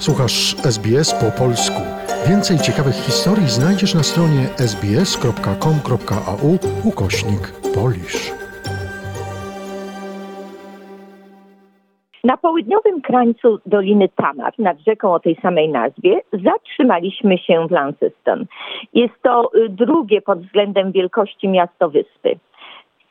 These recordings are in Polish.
Słuchasz SBS po polsku. Więcej ciekawych historii znajdziesz na stronie sbs.com.au ukośnik polisz. Na południowym krańcu Doliny Tamar, nad rzeką o tej samej nazwie, zatrzymaliśmy się w Launceston. Jest to y, drugie pod względem wielkości miasto wyspy.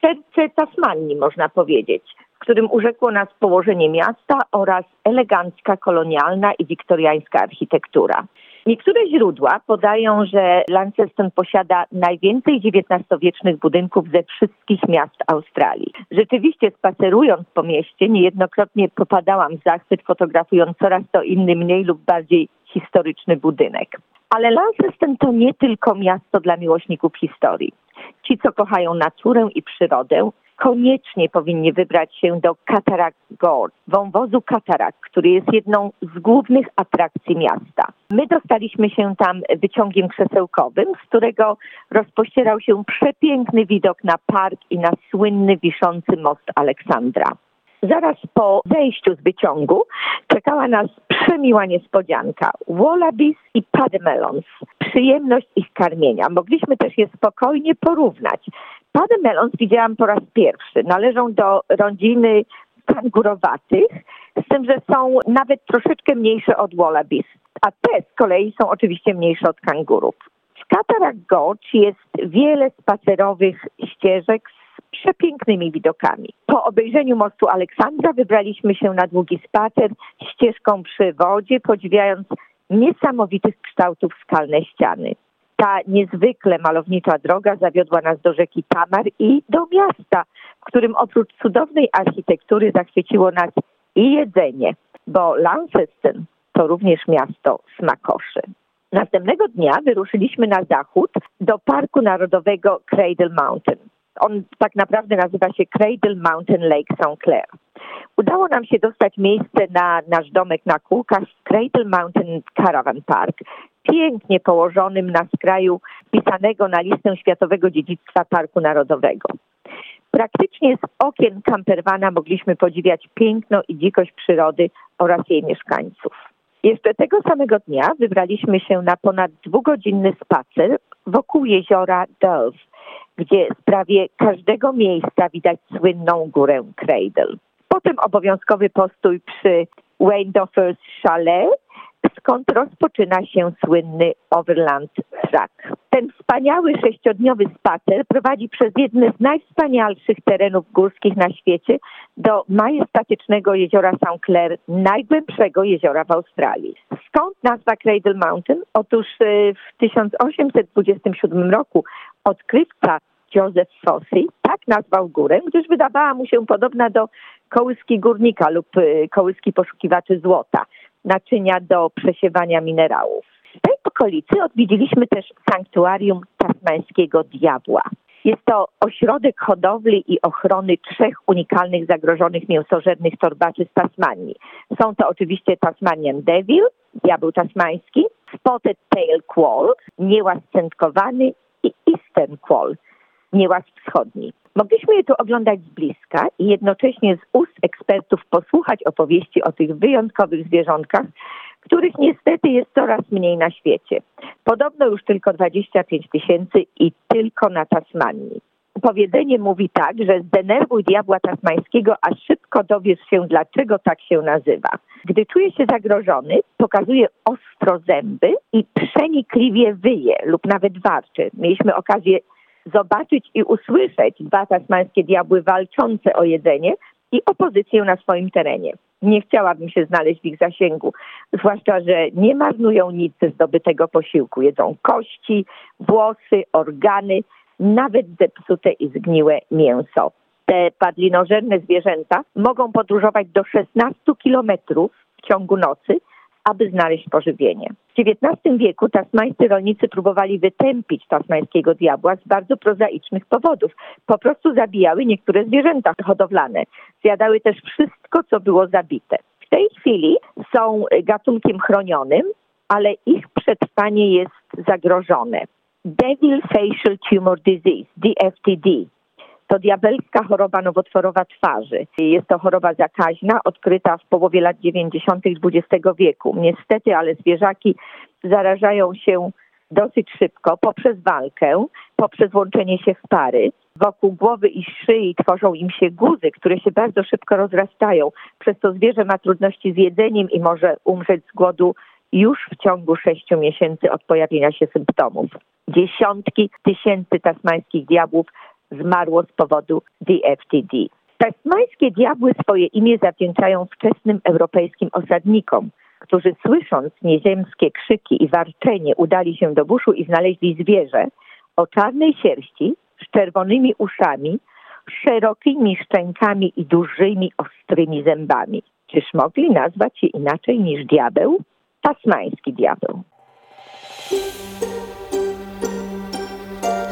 Serce Tasmanii, można powiedzieć którym urzekło nas położenie miasta oraz elegancka kolonialna i wiktoriańska architektura. Niektóre źródła podają, że Launceston posiada najwięcej XIX-wiecznych budynków ze wszystkich miast Australii. Rzeczywiście spacerując po mieście niejednokrotnie popadałam w zachwyt fotografując coraz to inny mniej lub bardziej historyczny budynek. Ale Launceston to nie tylko miasto dla miłośników historii. Ci, co kochają naturę i przyrodę, koniecznie powinni wybrać się do Cataract Gorge, wąwozu Cataract, który jest jedną z głównych atrakcji miasta. My dostaliśmy się tam wyciągiem krzesełkowym, z którego rozpościerał się przepiękny widok na park i na słynny wiszący most Aleksandra. Zaraz po zejściu z wyciągu czekała nas przemiła niespodzianka. Wallabies i pademelons. Przyjemność ich karmienia. Mogliśmy też je spokojnie porównać. Pademelons widziałam po raz pierwszy. Należą do rodziny kangurowatych, z tym, że są nawet troszeczkę mniejsze od wallabies. A te z kolei są oczywiście mniejsze od kangurów. W Cataract Gorge jest wiele spacerowych ścieżek z przepięknymi widokami. Po obejrzeniu mostu Aleksandra wybraliśmy się na długi spacer ścieżką przy wodzie, podziwiając niesamowitych kształtów skalne ściany. Ta niezwykle malownicza droga zawiodła nas do rzeki Tamar i do miasta, w którym oprócz cudownej architektury zachwyciło nas i jedzenie, bo Launceston to również miasto smakoszy. Następnego dnia wyruszyliśmy na zachód do Parku Narodowego Cradle Mountain. On tak naprawdę nazywa się Cradle Mountain Lake St. Clair. Udało nam się dostać miejsce na nasz domek na kółkach w Cradle Mountain Caravan Park, pięknie położonym na skraju wpisanego na listę Światowego Dziedzictwa Parku Narodowego. Praktycznie z okien campervana mogliśmy podziwiać piękno i dzikość przyrody oraz jej mieszkańców. Jeszcze tego samego dnia wybraliśmy się na ponad dwugodzinny spacer wokół jeziora Dove, gdzie z prawie każdego miejsca widać słynną górę Cradle. Potem obowiązkowy postój przy Wayne Doffers Chalet, skąd rozpoczyna się słynny Overland Track. Ten wspaniały sześciodniowy spacer prowadzi przez jedne z najwspanialszych terenów górskich na świecie do majestatycznego jeziora St. Clair, najgłębszego jeziora w Australii. Skąd nazwa Cradle Mountain? Otóż y, w 1827 roku odkrywca Joseph Fossey tak nazwał górę, gdyż wydawała mu się podobna do kołyski górnika lub y, kołyski poszukiwaczy złota, naczynia do przesiewania minerałów. W tej okolicy odwiedziliśmy też sanktuarium tasmańskiego diabła. Jest to ośrodek hodowli i ochrony trzech unikalnych zagrożonych mięsożernych torbaczy z Tasmanii. Są to oczywiście Tasmanian Devil, diabeł tasmański, Spotted Tail Quoll, niełaz centkowany i Eastern Quoll, niełaz wschodni. Mogliśmy je tu oglądać z bliska i jednocześnie z ust ekspertów posłuchać opowieści o tych wyjątkowych zwierzątkach, których niestety jest coraz mniej na świecie. Podobno już tylko 25 tysięcy i tylko na Tasmanii. Powiedzenie mówi tak, że zdenerwuj diabła tasmańskiego, a szybko dowiesz się, dlaczego tak się nazywa. Gdy czuje się zagrożony, pokazuje ostro zęby i przenikliwie wyje lub nawet warczy. Mieliśmy okazję zobaczyć i usłyszeć dwa tasmańskie diabły walczące o jedzenie i opozycję na swoim terenie. Nie chciałabym się znaleźć w ich zasięgu, zwłaszcza, że nie marnują nic ze zdobytego posiłku. Jedzą kości, włosy, organy, nawet zepsute i zgniłe mięso. Te padlinożerne zwierzęta mogą podróżować do 16 kilometrów w ciągu nocy, aby znaleźć pożywienie. W XIX wieku tasmańscy rolnicy próbowali wytępić tasmańskiego diabła z bardzo prozaicznych powodów. Po prostu zabijały niektóre zwierzęta hodowlane. Zjadały też wszystko, co było zabite. W tej chwili są gatunkiem chronionym, ale ich przetrwanie jest zagrożone. Devil Facial Tumor Disease, DFTD. To diabelska choroba nowotworowa twarzy. Jest to choroba zakaźna, odkryta w połowie lat 90. XX wieku. Niestety, ale zwierzaki zarażają się dosyć szybko poprzez walkę, poprzez łączenie się w pary. Wokół głowy i szyi tworzą im się guzy, które się bardzo szybko rozrastają. Przez to zwierzę ma trudności z jedzeniem i może umrzeć z głodu już w ciągu sześciu miesięcy od pojawienia się symptomów. Dziesiątki tysięcy tasmańskich diabłów zmarło z powodu DFTD. Tasmańskie diabły swoje imię zawdzięczają wczesnym europejskim osadnikom, którzy słysząc nieziemskie krzyki i warczenie udali się do buszu i znaleźli zwierzę o czarnej sierści, z czerwonymi uszami, szerokimi szczękami i dużymi, ostrymi zębami. Czyż mogli nazwać je inaczej niż diabeł? Tasmański diabeł.